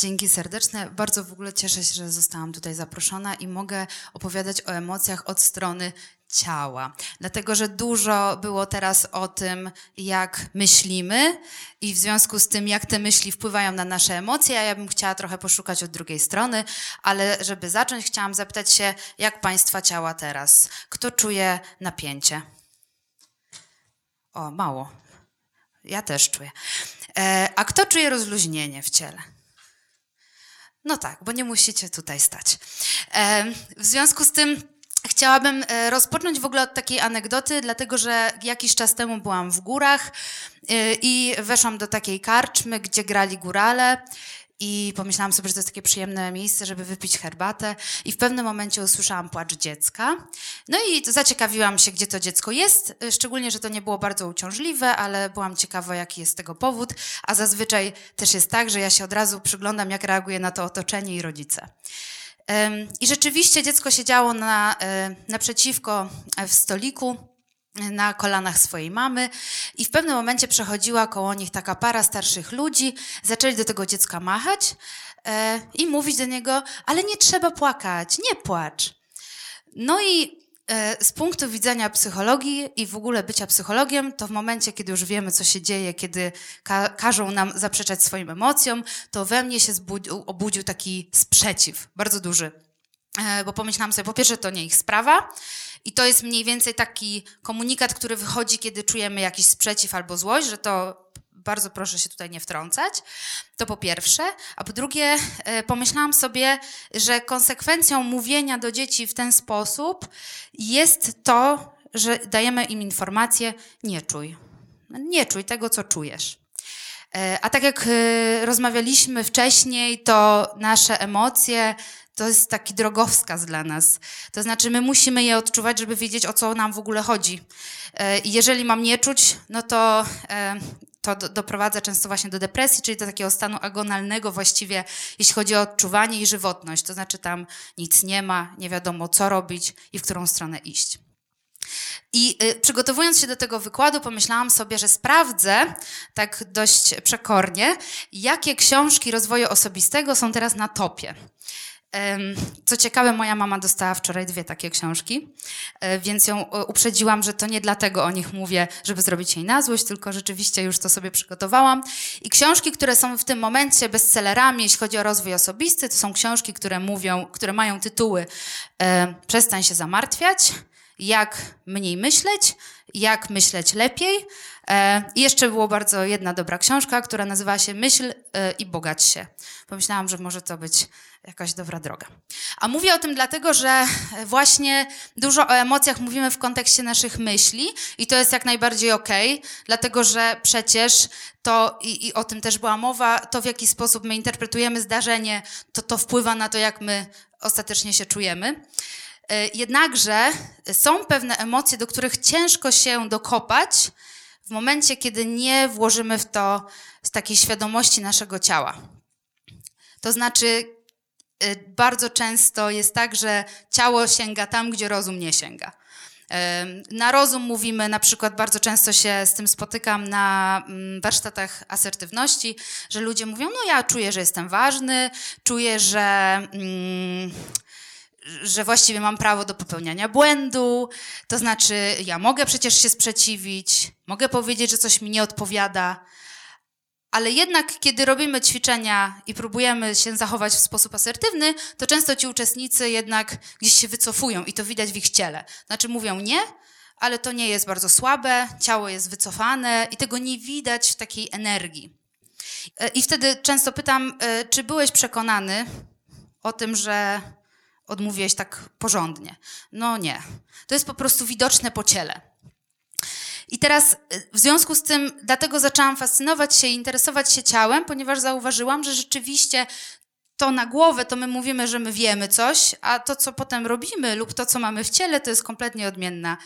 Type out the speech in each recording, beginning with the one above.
Dzięki serdeczne. Bardzo w ogóle cieszę się, że zostałam tutaj zaproszona i mogę opowiadać o emocjach od strony ciała. Dlatego, że dużo było teraz o tym, jak myślimy i w związku z tym, jak te myśli wpływają na nasze emocje, a ja bym chciała trochę poszukać od drugiej strony, ale żeby zacząć, chciałam zapytać się, jak Państwa ciała teraz? Kto czuje napięcie? O, mało. Ja też czuję. E, a kto czuje rozluźnienie w ciele? No tak, bo nie musicie tutaj stać. E, w związku z tym chciałabym e, rozpocząć w ogóle od takiej anegdoty, dlatego że jakiś czas temu byłam w górach i weszłam do takiej karczmy, gdzie grali górale i pomyślałam sobie, że to jest takie przyjemne miejsce, żeby wypić herbatę. I w pewnym momencie usłyszałam płacz dziecka. No i zaciekawiłam się, gdzie to dziecko jest, szczególnie, że to nie było bardzo uciążliwe, ale byłam ciekawa, jaki jest tego powód. A zazwyczaj też jest tak, że ja się od razu przyglądam, jak reaguje na to otoczenie i rodzice. I rzeczywiście dziecko siedziało na, e, naprzeciwko e, w stoliku na kolanach swojej mamy i w pewnym momencie przechodziła koło nich taka para starszych ludzi, zaczęli do tego dziecka machać e, i mówić do niego, ale nie trzeba płakać, nie płacz. No i e, z punktu widzenia psychologii i w ogóle bycia psychologiem, to w momencie, kiedy już wiemy, co się dzieje, kiedy ka każą nam zaprzeczać swoim emocjom, to we mnie się obudził taki sprzeciw, bardzo duży. E, bo pomyślałam sobie, po pierwsze, to nie ich sprawa, i to jest mniej więcej taki komunikat, który wychodzi, kiedy czujemy jakiś sprzeciw albo złość, że to bardzo proszę się tutaj nie wtrącać. To po pierwsze. A po drugie, e, pomyślałam sobie, że konsekwencją mówienia do dzieci w ten sposób jest to, że dajemy im informację: nie czuj. Nie czuj tego, co czujesz. E, a tak jak rozmawialiśmy wcześniej, to nasze emocje to jest taki drogowskaz dla nas. To znaczy, my musimy je odczuwać, żeby wiedzieć, o co nam w ogóle chodzi. E, I jeżeli mam nie czuć, no to e, to doprowadza często właśnie do depresji, czyli do takiego stanu agonalnego właściwie, jeśli chodzi o odczuwanie i żywotność. To znaczy tam nic nie ma, nie wiadomo co robić i w którą stronę iść. I y, przygotowując się do tego wykładu, pomyślałam sobie, że sprawdzę tak dość przekornie, jakie książki rozwoju osobistego są teraz na topie. Co ciekawe, moja mama dostała wczoraj dwie takie książki, e, więc ją e, uprzedziłam, że to nie dlatego o nich mówię, żeby zrobić jej na złość, tylko rzeczywiście już to sobie przygotowałam. I książki, które są w tym momencie bestsellerami, jeśli chodzi o rozwój osobisty, to są książki, które mówią, które mają tytuły e, Przestań się zamartwiać, jak mniej myśleć, jak myśleć lepiej. I jeszcze było bardzo jedna dobra książka, która nazywa się Myśl i bogać się. Pomyślałam, że może to być jakaś dobra droga. A mówię o tym dlatego, że właśnie dużo o emocjach mówimy w kontekście naszych myśli i to jest jak najbardziej okej, okay, dlatego że przecież to, i, i o tym też była mowa, to w jaki sposób my interpretujemy zdarzenie, to to wpływa na to, jak my ostatecznie się czujemy. E, jednakże są pewne emocje, do których ciężko się dokopać w momencie, kiedy nie włożymy w to z takiej świadomości naszego ciała. To znaczy, Y, bardzo często jest tak, że ciało sięga tam, gdzie rozum nie sięga. Na rozum mówimy, na przykład bardzo często się z tym spotykam na mm, warsztatach asertywności, że ludzie mówią, no ja czuję, że jestem ważny, czuję, że, mm, że właściwie mam prawo do popełniania błędu, to znaczy ja mogę przecież się sprzeciwić, mogę powiedzieć, że coś mi nie odpowiada, ale jednak, kiedy robimy ćwiczenia i próbujemy się zachować w sposób asertywny, to często ci uczestnicy jednak gdzieś się wycofują i to widać w ich ciele. Znaczy mówią nie, ale to nie jest bardzo słabe, ciało jest wycofane i tego nie widać w takiej energii. E, I wtedy często pytam, e, czy byłeś przekonany o tym, że odmówiłeś tak porządnie? No nie. To jest po prostu widoczne po ciele. I teraz w związku z tym, dlatego zaczęłam fascynować się i interesować się ciałem, ponieważ zauważyłam, że rzeczywiście to na głowę to my mówimy, że my wiemy coś, a to, co potem robimy lub to, co mamy w ciele, to jest kompletnie odmienna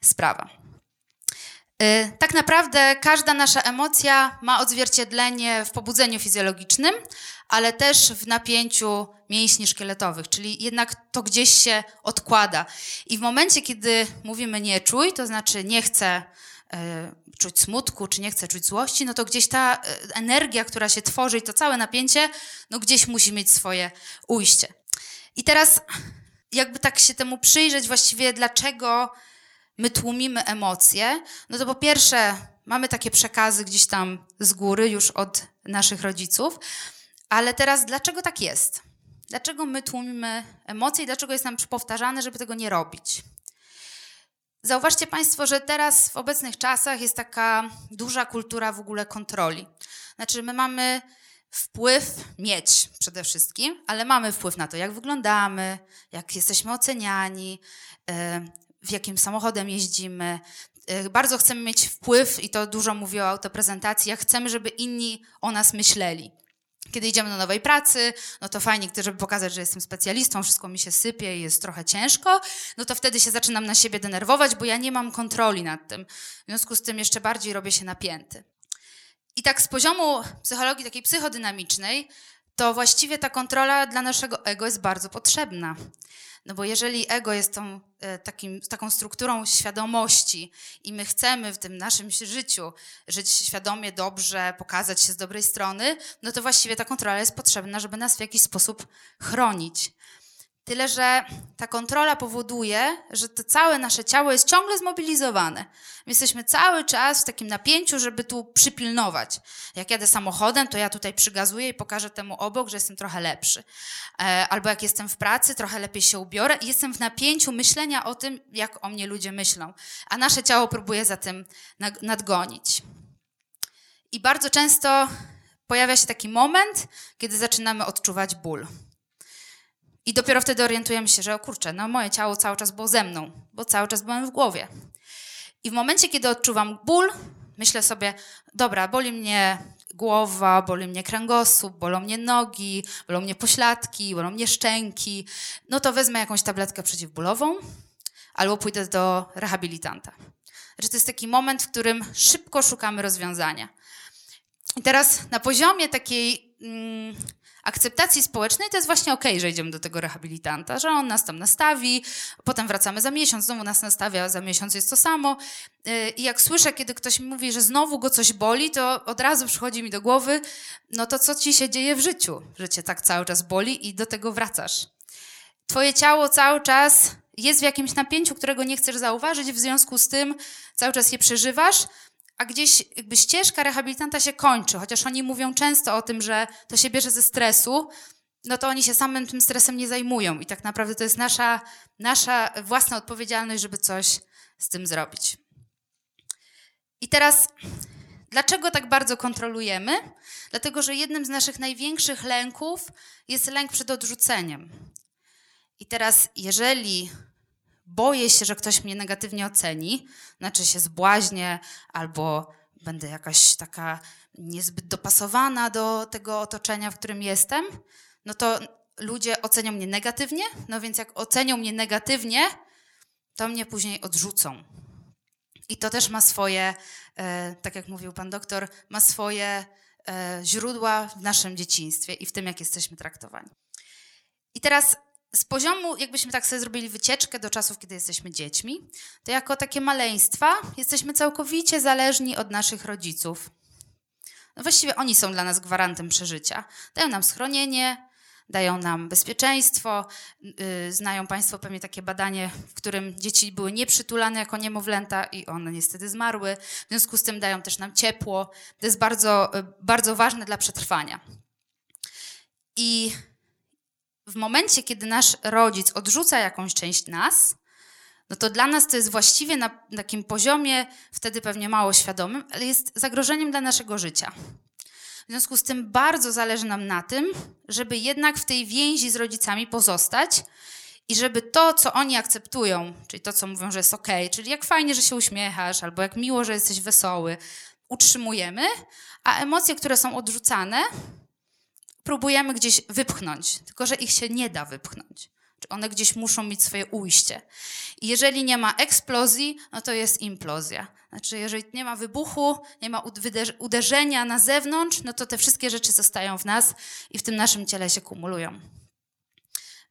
sprawa. Y, tak naprawdę każda nasza emocja ma odzwierciedlenie w pobudzeniu fizjologicznym, ale też w napięciu mięśni szkieletowych, czyli jednak to gdzieś się odkłada. I w momencie, kiedy mówimy nie czuj, to znaczy nie chcę e, czuć smutku, czy nie chcę czuć złości, no to gdzieś ta e, energia, która się tworzy i to całe napięcie, no gdzieś musi mieć swoje ujście. I teraz jakby tak się temu przyjrzeć właściwie, dlaczego my tłumimy emocje, no to po pierwsze mamy takie przekazy gdzieś tam z góry już od naszych rodziców, ale teraz dlaczego tak jest? Dlaczego my tłumimy emocje i dlaczego jest nam powtarzane, żeby tego nie robić? Zauważcie Państwo, że teraz w obecnych czasach jest taka duża kultura w ogóle kontroli. Znaczy, my mamy wpływ mieć przede wszystkim, ale mamy wpływ na to, jak wyglądamy, jak jesteśmy oceniani, e, w jakim samochodem jeździmy. E, bardzo chcemy mieć wpływ, i to dużo mówi o autoprezentacji, jak chcemy, żeby inni o nas myśleli. Kiedy idziemy do nowej pracy, no to fajnie, żeby pokazać, że jestem specjalistą, wszystko mi się sypie i jest trochę ciężko, no to wtedy się zaczynam na siebie denerwować, bo ja nie mam kontroli nad tym. W związku z tym jeszcze bardziej robię się napięty. I tak z poziomu psychologii takiej psychodynamicznej, to właściwie ta kontrola dla naszego ego jest bardzo potrzebna. No bo jeżeli ego jest tą, e, takim, taką strukturą świadomości i my chcemy w tym naszym życiu żyć świadomie, dobrze, pokazać się z dobrej strony, no to właściwie ta kontrola jest potrzebna, żeby nas w jakiś sposób chronić. Tyle, że ta kontrola powoduje, że to całe nasze ciało jest ciągle zmobilizowane. My jesteśmy cały czas w takim napięciu, żeby tu przypilnować. Jak jadę samochodem, to ja tutaj przygazuję i pokażę temu obok, że jestem trochę lepszy. E, albo jak jestem w pracy, trochę lepiej się ubiorę i jestem w napięciu myślenia o tym, jak o mnie ludzie myślą. A nasze ciało próbuje za tym nadgonić. I bardzo często pojawia się taki moment, kiedy zaczynamy odczuwać ból. I dopiero wtedy orientujemy się, że o kurczę, no moje ciało cały czas było ze mną, bo cały czas byłem w głowie. I w momencie, kiedy odczuwam ból, myślę sobie, dobra, boli mnie głowa, boli mnie kręgosłup, bolą mnie nogi, bolą mnie pośladki, bolą mnie szczęki, no to wezmę jakąś tabletkę przeciwbólową albo pójdę do rehabilitanta. Znaczy to jest taki moment, w którym szybko szukamy rozwiązania. I teraz na poziomie takiej mm, akceptacji społecznej to jest właśnie okej, że idziemy do tego rehabilitanta, że on nas tam nastawi, potem wracamy za miesiąc, znowu nas nastawia, za miesiąc jest to samo. Y, I jak słyszę, kiedy ktoś mi mówi, że znowu go coś boli, to od razu przychodzi mi do głowy, no to co ci się dzieje w życiu, że cię tak cały czas boli i do tego wracasz. Twoje ciało cały czas jest w jakimś napięciu, którego nie chcesz zauważyć, w związku z tym cały czas je przeżywasz, a gdzieś jakby ścieżka rehabilitanta się kończy, chociaż oni mówią często o tym, że to się bierze ze stresu, no to oni się samym tym stresem nie zajmują i tak naprawdę to jest nasza, nasza własna odpowiedzialność, żeby coś z tym zrobić. I teraz, dlaczego tak bardzo kontrolujemy? Dlatego, że jednym z naszych największych lęków jest lęk przed odrzuceniem. I teraz, jeżeli boję się, że ktoś mnie negatywnie oceni, znaczy się zbłaźnię albo będę jakaś taka niezbyt dopasowana do tego otoczenia, w którym jestem, no to ludzie ocenią mnie negatywnie, no więc jak ocenią mnie negatywnie, to mnie później odrzucą. I to też ma swoje, e, tak jak mówił pan doktor, ma swoje e, źródła w naszym dzieciństwie i w tym, jak jesteśmy traktowani. I teraz z poziomu, jakbyśmy tak sobie zrobili wycieczkę do czasów, kiedy jesteśmy dziećmi, to jako takie maleństwa jesteśmy całkowicie zależni od naszych rodziców. No właściwie oni są dla nas gwarantem przeżycia. Dają nam schronienie, dają nam bezpieczeństwo. Yy, znają Państwo pewnie takie badanie, w którym dzieci były nieprzytulane jako niemowlęta i one niestety zmarły. W związku z tym dają też nam ciepło. To jest bardzo, yy, bardzo ważne dla przetrwania. I w momencie, kiedy nasz rodzic odrzuca jakąś część nas, no to dla nas to jest właściwie na takim poziomie, wtedy pewnie mało świadomym, ale jest zagrożeniem dla naszego życia. W związku z tym bardzo zależy nam na tym, żeby jednak w tej więzi z rodzicami pozostać i żeby to, co oni akceptują, czyli to, co mówią, że jest ok, czyli jak fajnie, że się uśmiechasz, albo jak miło, że jesteś wesoły, utrzymujemy, a emocje, które są odrzucane, próbujemy gdzieś wypchnąć, tylko że ich się nie da wypchnąć. One gdzieś muszą mieć swoje ujście. I jeżeli nie ma eksplozji, no to jest implozja. Znaczy, jeżeli nie ma wybuchu, nie ma uderzenia na zewnątrz, no to te wszystkie rzeczy zostają w nas i w tym naszym ciele się kumulują.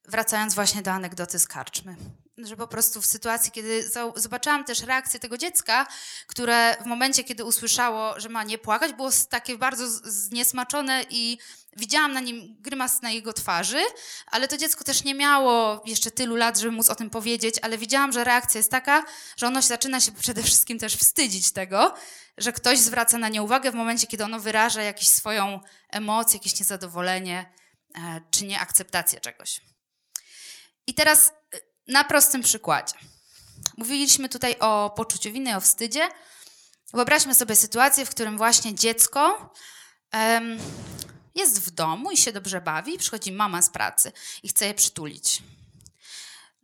Wracając właśnie do anegdoty z karczmy. że po prostu w sytuacji, kiedy zobaczyłam też reakcję tego dziecka, które w momencie, kiedy usłyszało, że ma nie płakać, było takie bardzo zniesmaczone i widziałam na nim grymas na jego twarzy, ale to dziecko też nie miało jeszcze tylu lat, żeby móc o tym powiedzieć, ale widziałam, że reakcja jest taka, że ono zaczyna się przede wszystkim też wstydzić tego, że ktoś zwraca na nie uwagę w momencie, kiedy ono wyraża jakąś swoją emocję, jakieś niezadowolenie e, czy nieakceptację czegoś. I teraz e, na prostym przykładzie. Mówiliśmy tutaj o poczuciu winy, o wstydzie. Wyobraźmy sobie sytuację, w którym właśnie dziecko jest w domu i się dobrze bawi, przychodzi mama z pracy i chce je przytulić.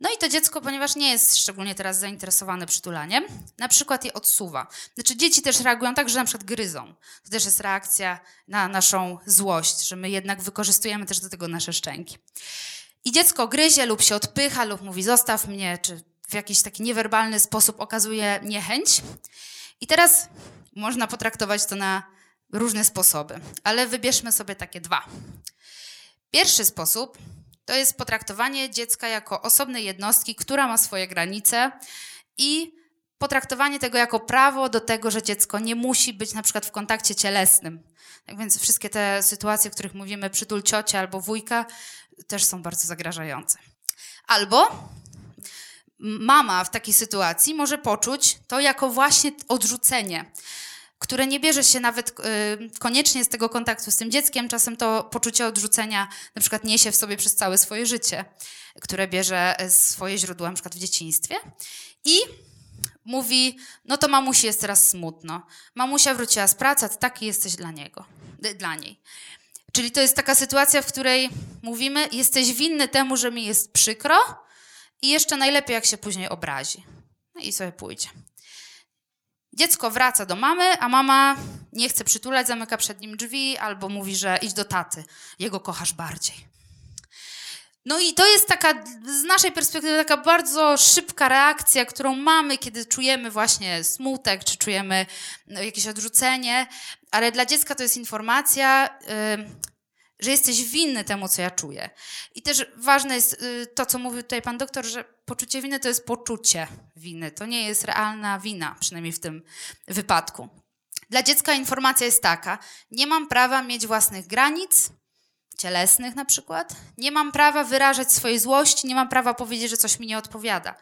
No i to dziecko, ponieważ nie jest szczególnie teraz zainteresowane przytulaniem, na przykład je odsuwa. Znaczy dzieci też reagują tak, że na przykład gryzą. To też jest reakcja na naszą złość, że my jednak wykorzystujemy też do tego nasze szczęki. I dziecko gryzie lub się odpycha lub mówi zostaw mnie, czy w jakiś taki niewerbalny sposób okazuje niechęć. I teraz można potraktować to na różne sposoby, ale wybierzmy sobie takie dwa. Pierwszy sposób to jest potraktowanie dziecka jako osobnej jednostki, która ma swoje granice i potraktowanie tego jako prawo do tego, że dziecko nie musi być na przykład w kontakcie cielesnym. Tak więc wszystkie te sytuacje, w których mówimy przytul ciocia albo wujka, też są bardzo zagrażające. Albo mama w takiej sytuacji może poczuć to jako właśnie odrzucenie które nie bierze się nawet y, koniecznie z tego kontaktu z tym dzieckiem. Czasem to poczucie odrzucenia na przykład niesie w sobie przez całe swoje życie, które bierze swoje źródła na przykład w dzieciństwie. I mówi, no to mamusi jest teraz smutno. Mamusia wróciła z pracy, taki jesteś dla niego, dla niej. Czyli to jest taka sytuacja, w której mówimy, jesteś winny temu, że mi jest przykro i jeszcze najlepiej, jak się później obrazi. No i sobie pójdzie. Dziecko wraca do mamy, a mama nie chce przytulać, zamyka przed nim drzwi albo mówi, że idź do taty, jego kochasz bardziej. No i to jest taka, z naszej perspektywy, taka bardzo szybka reakcja, którą mamy, kiedy czujemy właśnie smutek, czy czujemy jakieś odrzucenie, ale dla dziecka to jest informacja, że jesteś winny temu, co ja czuję. I też ważne jest y, to, co mówił tutaj pan doktor, że poczucie winy to jest poczucie winy. To nie jest realna wina, przynajmniej w tym wypadku. Dla dziecka informacja jest taka: nie mam prawa mieć własnych granic, cielesnych na przykład, nie mam prawa wyrażać swojej złości, nie mam prawa powiedzieć, że coś mi nie odpowiada.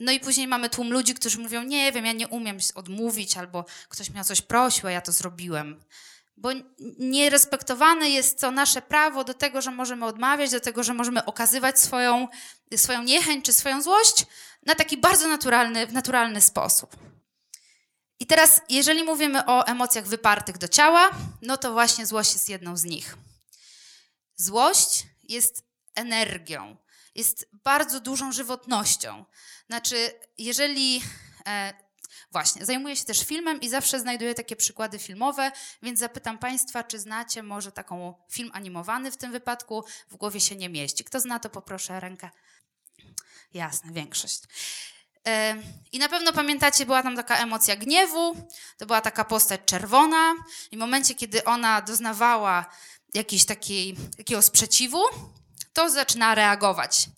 No i później mamy tłum ludzi, którzy mówią: Nie wiem, ja nie umiem odmówić, albo ktoś mnie o coś prosił, a ja to zrobiłem bo nierespektowane jest to nasze prawo do tego, że możemy odmawiać, do tego, że możemy okazywać swoją, swoją niechęć czy swoją złość na taki bardzo naturalny, naturalny sposób. I teraz, jeżeli mówimy o emocjach wypartych do ciała, no to właśnie złość jest jedną z nich. Złość jest energią, jest bardzo dużą żywotnością. Znaczy, jeżeli e, Właśnie, zajmuję się też filmem i zawsze znajduję takie przykłady filmowe, więc zapytam Państwa, czy znacie może taką film animowany w tym wypadku? W głowie się nie mieści. Kto zna, to poproszę rękę. Jasne, większość. I na pewno pamiętacie, była tam taka emocja gniewu, to była taka postać czerwona, i w momencie, kiedy ona doznawała jakiejś takiej, takiego sprzeciwu, to zaczyna reagować.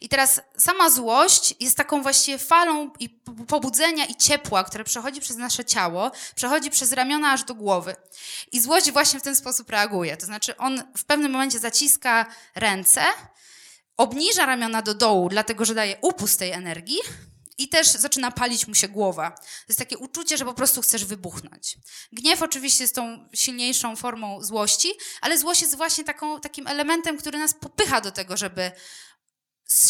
I teraz sama złość jest taką właściwie falą i pobudzenia i ciepła, które przechodzi przez nasze ciało, przechodzi przez ramiona aż do głowy. I złość właśnie w ten sposób reaguje. To znaczy on w pewnym momencie zaciska ręce, obniża ramiona do dołu, dlatego że daje upust tej energii, i też zaczyna palić mu się głowa. To jest takie uczucie, że po prostu chcesz wybuchnąć. Gniew oczywiście jest tą silniejszą formą złości, ale złość jest właśnie taką, takim elementem, który nas popycha do tego, żeby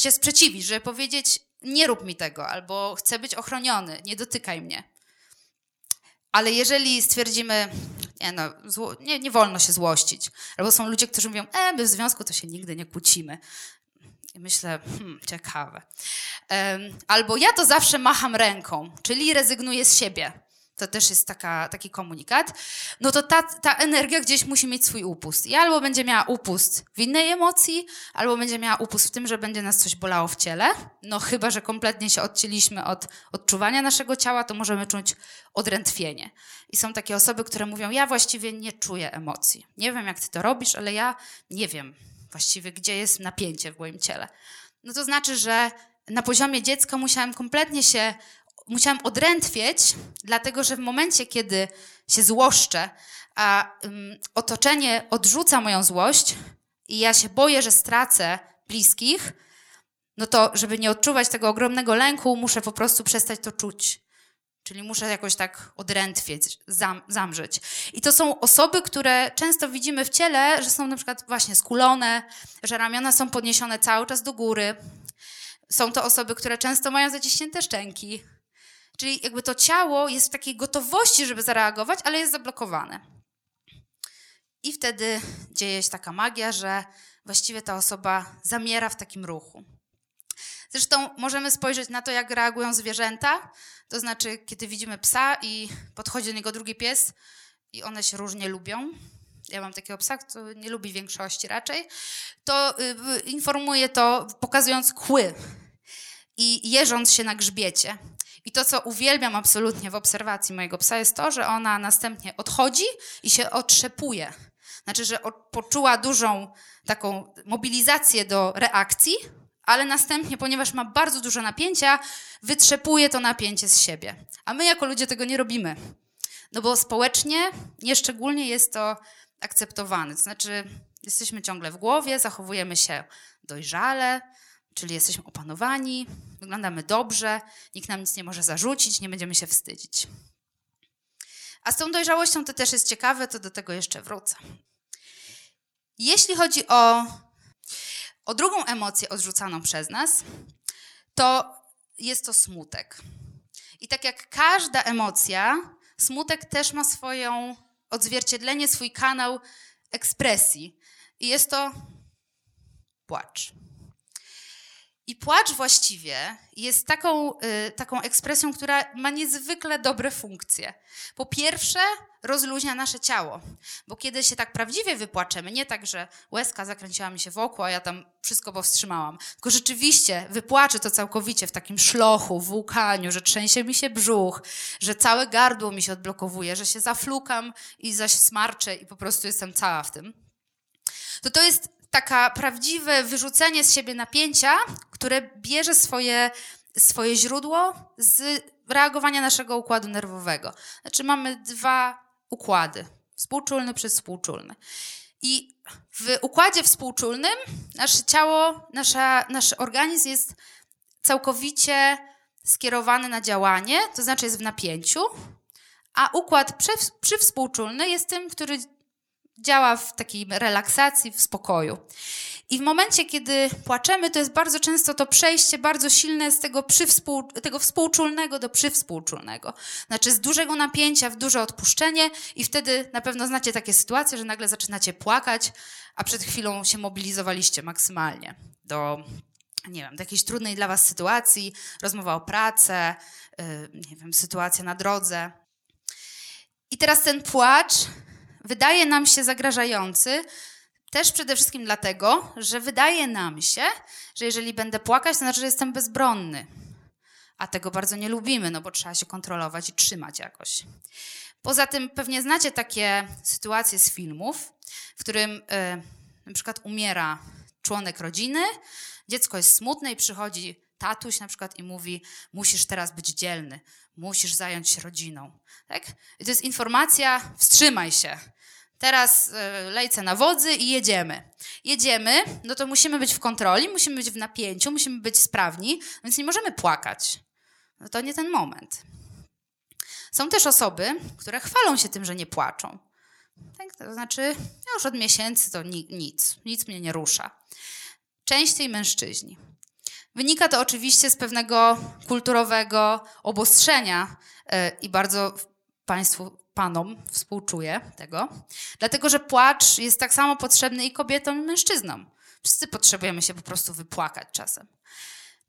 się sprzeciwić, żeby powiedzieć nie rób mi tego, albo chcę być ochroniony, nie dotykaj mnie. Ale jeżeli stwierdzimy, nie, no, zło, nie, nie wolno się złościć, albo są ludzie, którzy mówią, e, my w związku to się nigdy nie kłócimy. I myślę, hmm, ciekawe. Albo ja to zawsze macham ręką, czyli rezygnuję z siebie to też jest taka, taki komunikat, no to ta, ta energia gdzieś musi mieć swój upust. I albo będzie miała upust w innej emocji, albo będzie miała upust w tym, że będzie nas coś bolało w ciele. No chyba, że kompletnie się odcięliśmy od odczuwania naszego ciała, to możemy czuć odrętwienie. I są takie osoby, które mówią, ja właściwie nie czuję emocji. Nie wiem, jak ty to robisz, ale ja nie wiem właściwie, gdzie jest napięcie w moim ciele. No to znaczy, że na poziomie dziecka musiałam kompletnie się, musiałam odrętwieć, dlatego że w momencie, kiedy się złoszczę, a um, otoczenie odrzuca moją złość i ja się boję, że stracę bliskich, no to żeby nie odczuwać tego ogromnego lęku, muszę po prostu przestać to czuć. Czyli muszę jakoś tak odrętwieć, zam, zamrzeć. I to są osoby, które często widzimy w ciele, że są na przykład właśnie skulone, że ramiona są podniesione cały czas do góry. Są to osoby, które często mają zaciśnięte szczęki. Czyli jakby to ciało jest w takiej gotowości, żeby zareagować, ale jest zablokowane. I wtedy dzieje się taka magia, że właściwie ta osoba zamiera w takim ruchu. Zresztą możemy spojrzeć na to, jak reagują zwierzęta. To znaczy, kiedy widzimy psa i podchodzi do niego drugi pies i one się różnie lubią. Ja mam takiego psa, który nie lubi większości raczej. To y, informuje to, pokazując kły i jeżąc się na grzbiecie. I to, co uwielbiam absolutnie w obserwacji mojego psa, jest to, że ona następnie odchodzi i się otrzepuje. Znaczy, że poczuła dużą taką mobilizację do reakcji, ale następnie, ponieważ ma bardzo dużo napięcia, wytrzepuje to napięcie z siebie. A my jako ludzie tego nie robimy. No bo społecznie nieszczególnie jest to akceptowane. To znaczy, jesteśmy ciągle w głowie, zachowujemy się dojrzale, czyli jesteśmy opanowani, wyglądamy dobrze, nikt nam nic nie może zarzucić, nie będziemy się wstydzić. A z tą dojrzałością to też jest ciekawe, to do tego jeszcze wrócę. Jeśli chodzi o o drugą emocję odrzucaną przez nas, to jest to smutek. I tak jak każda emocja, smutek też ma swoją odzwierciedlenie, swój kanał ekspresji. I jest to płacz. I płacz właściwie jest taką, y, taką ekspresją, która ma niezwykle dobre funkcje. Po pierwsze, rozluźnia nasze ciało, bo kiedy się tak prawdziwie wypłaczemy, nie tak, że łezka zakręciła mi się wokół, a ja tam wszystko powstrzymałam, tylko rzeczywiście wypłaczę to całkowicie w takim szlochu, w łkaniu, że trzęsie mi się brzuch, że całe gardło mi się odblokowuje, że się zaflukam i zaś smarczę i po prostu jestem cała w tym. To to jest taka prawdziwe wyrzucenie z siebie napięcia, które bierze swoje, swoje źródło z reagowania naszego układu nerwowego. Znaczy mamy dwa układy, współczulny przez współczulny. I w układzie współczulnym nasze ciało, nasza, nasz organizm jest całkowicie skierowany na działanie, to znaczy jest w napięciu, a układ przywspółczulny jest tym, który działa w takiej relaksacji, w spokoju. I w momencie, kiedy płaczemy, to jest bardzo często to przejście bardzo silne z tego, przywspół, tego współczulnego do przywspółczulnego. Znaczy z dużego napięcia w duże odpuszczenie i wtedy na pewno znacie takie sytuacje, że nagle zaczynacie płakać, a przed chwilą się mobilizowaliście maksymalnie do nie wiem, do jakiejś trudnej dla was sytuacji, rozmowa o pracę, yy, nie wiem, sytuacja na drodze. I teraz ten płacz wydaje nam się zagrażający, też przede wszystkim dlatego, że wydaje nam się, że jeżeli będę płakać, to znaczy, że jestem bezbronny. A tego bardzo nie lubimy, no bo trzeba się kontrolować i trzymać jakoś. Poza tym pewnie znacie takie sytuacje z filmów, w którym yy, na przykład umiera członek rodziny, dziecko jest smutne i przychodzi tatuś na przykład i mówi: Musisz teraz być dzielny, musisz zająć się rodziną. Tak? I to jest informacja: wstrzymaj się. Teraz e, lejce na wodzy i jedziemy. Jedziemy, no to musimy być w kontroli, musimy być w napięciu, musimy być sprawni, więc nie możemy płakać. No to nie ten moment. Są też osoby, które chwalą się tym, że nie płaczą. Tak? To znaczy, ja już od miesięcy to ni nic, nic mnie nie rusza. Częściej mężczyźni. Wynika to oczywiście z pewnego kulturowego obostrzenia yy, i bardzo Państwu panom współczuję tego, dlatego że płacz jest tak samo potrzebny i kobietom, i mężczyznom. Wszyscy potrzebujemy się po prostu wypłakać czasem.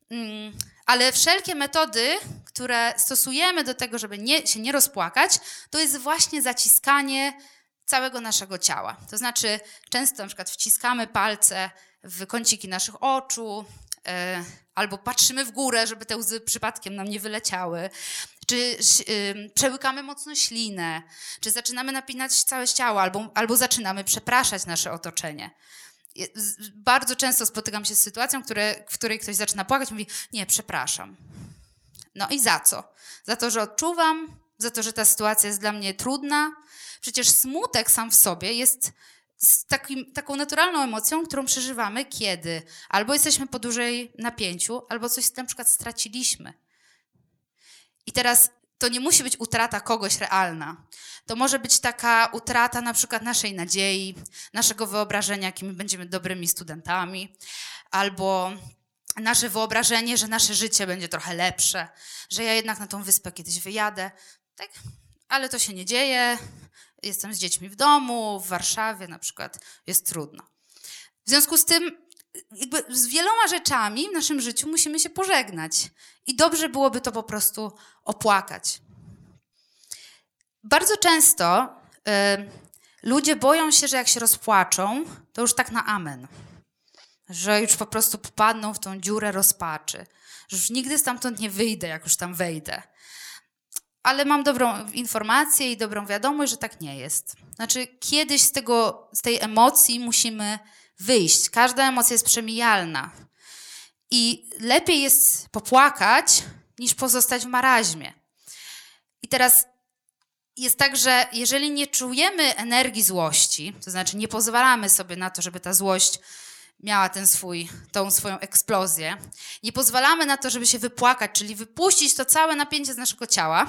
Mm, ale wszelkie metody, które stosujemy do tego, żeby nie, się nie rozpłakać, to jest właśnie zaciskanie całego naszego ciała. To znaczy, często na przykład wciskamy palce w kąciki naszych oczu, e, albo patrzymy w górę, żeby te łzy przypadkiem nam nie wyleciały, czy yy, przełykamy mocno ślinę, czy zaczynamy napinać całe ciało, albo, albo zaczynamy przepraszać nasze otoczenie. Bardzo często spotykam się z sytuacją, które, w której ktoś zaczyna płakać i mówi: Nie, przepraszam. No i za co? Za to, że odczuwam, za to, że ta sytuacja jest dla mnie trudna. Przecież smutek sam w sobie jest takim, taką naturalną emocją, którą przeżywamy, kiedy albo jesteśmy po dużej napięciu, albo coś na przykład straciliśmy. I teraz to nie musi być utrata kogoś realna. To może być taka utrata na przykład naszej nadziei, naszego wyobrażenia, jakimi będziemy dobrymi studentami, albo nasze wyobrażenie, że nasze życie będzie trochę lepsze, że ja jednak na tą wyspę kiedyś wyjadę. Tak? Ale to się nie dzieje. Jestem z dziećmi w domu, w Warszawie na przykład. Jest trudno. W związku z tym, jakby z wieloma rzeczami w naszym życiu musimy się pożegnać. I dobrze byłoby to po prostu opłakać. Bardzo często y, ludzie boją się, że jak się rozpłaczą, to już tak na amen. Że już po prostu popadną w tą dziurę rozpaczy. Że już nigdy stamtąd nie wyjdę, jak już tam wejdę. Ale mam dobrą informację i dobrą wiadomość, że tak nie jest. Znaczy, kiedyś z, tego, z tej emocji musimy wyjść. Każda emocja jest przemijalna. I lepiej jest popłakać, niż pozostać w maraźmie. I teraz jest tak, że jeżeli nie czujemy energii złości, to znaczy nie pozwalamy sobie na to, żeby ta złość miała ten swój, tą swoją eksplozję, nie pozwalamy na to, żeby się wypłakać, czyli wypuścić to całe napięcie z naszego ciała,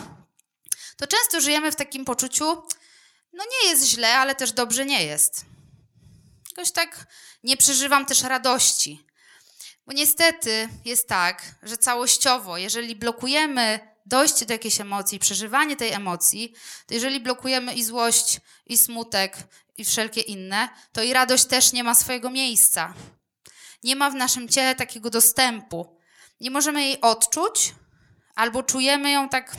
to często żyjemy w takim poczuciu, no nie jest źle, ale też dobrze nie jest. Jakoś tak nie przeżywam też radości. Bo niestety jest tak, że całościowo, jeżeli blokujemy dojście do jakiejś emocji, przeżywanie tej emocji, to jeżeli blokujemy i złość, i smutek, i wszelkie inne, to i radość też nie ma swojego miejsca. Nie ma w naszym ciele takiego dostępu. Nie możemy jej odczuć, albo czujemy ją tak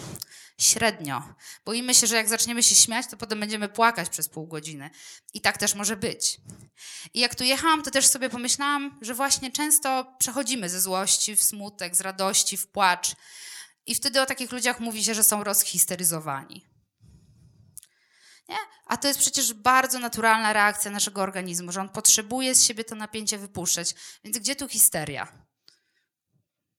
średnio. Boimy się, że jak zaczniemy się śmiać, to potem będziemy płakać przez pół godziny. I tak też może być. I jak tu jechałam, to też sobie pomyślałam, że właśnie często przechodzimy ze złości w smutek, z radości w płacz. I wtedy o takich ludziach mówi się, że są rozhisteryzowani. Nie? A to jest przecież bardzo naturalna reakcja naszego organizmu, że on potrzebuje z siebie to napięcie wypuszczać. Więc gdzie tu histeria?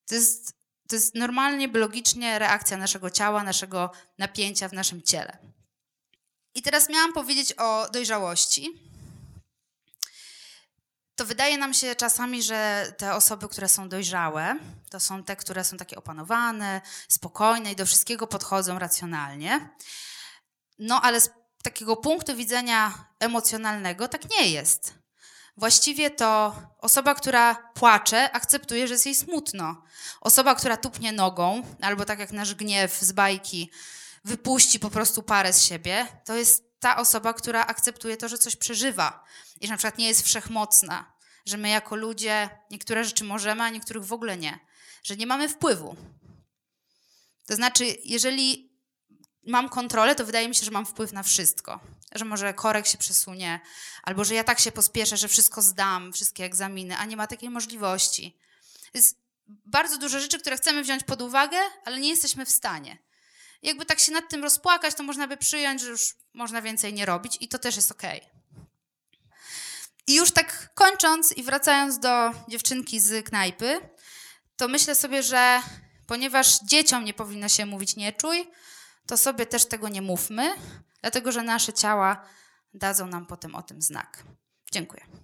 To jest to jest normalnie, biologicznie reakcja naszego ciała, naszego napięcia w naszym ciele. I teraz miałam powiedzieć o dojrzałości. To wydaje nam się czasami, że te osoby, które są dojrzałe, to są te, które są takie opanowane, spokojne i do wszystkiego podchodzą racjonalnie. No ale z takiego punktu widzenia emocjonalnego tak nie jest. Właściwie to osoba, która płacze, akceptuje, że jest jej smutno. Osoba, która tupnie nogą, albo tak jak nasz gniew z bajki, wypuści po prostu parę z siebie, to jest ta osoba, która akceptuje to, że coś przeżywa i że na przykład nie jest wszechmocna, że my jako ludzie niektóre rzeczy możemy, a niektórych w ogóle nie, że nie mamy wpływu. To znaczy, jeżeli mam kontrolę, to wydaje mi się, że mam wpływ na wszystko. Że może korek się przesunie, albo że ja tak się pospieszę, że wszystko zdam, wszystkie egzaminy, a nie ma takiej możliwości. Jest bardzo dużo rzeczy, które chcemy wziąć pod uwagę, ale nie jesteśmy w stanie. Jakby tak się nad tym rozpłakać, to można by przyjąć, że już można więcej nie robić i to też jest okej. Okay. I już tak kończąc i wracając do dziewczynki z knajpy, to myślę sobie, że ponieważ dzieciom nie powinno się mówić nie czuj, to sobie też tego nie mówmy, dlatego że nasze ciała dadzą nam potem o tym znak. Dziękuję.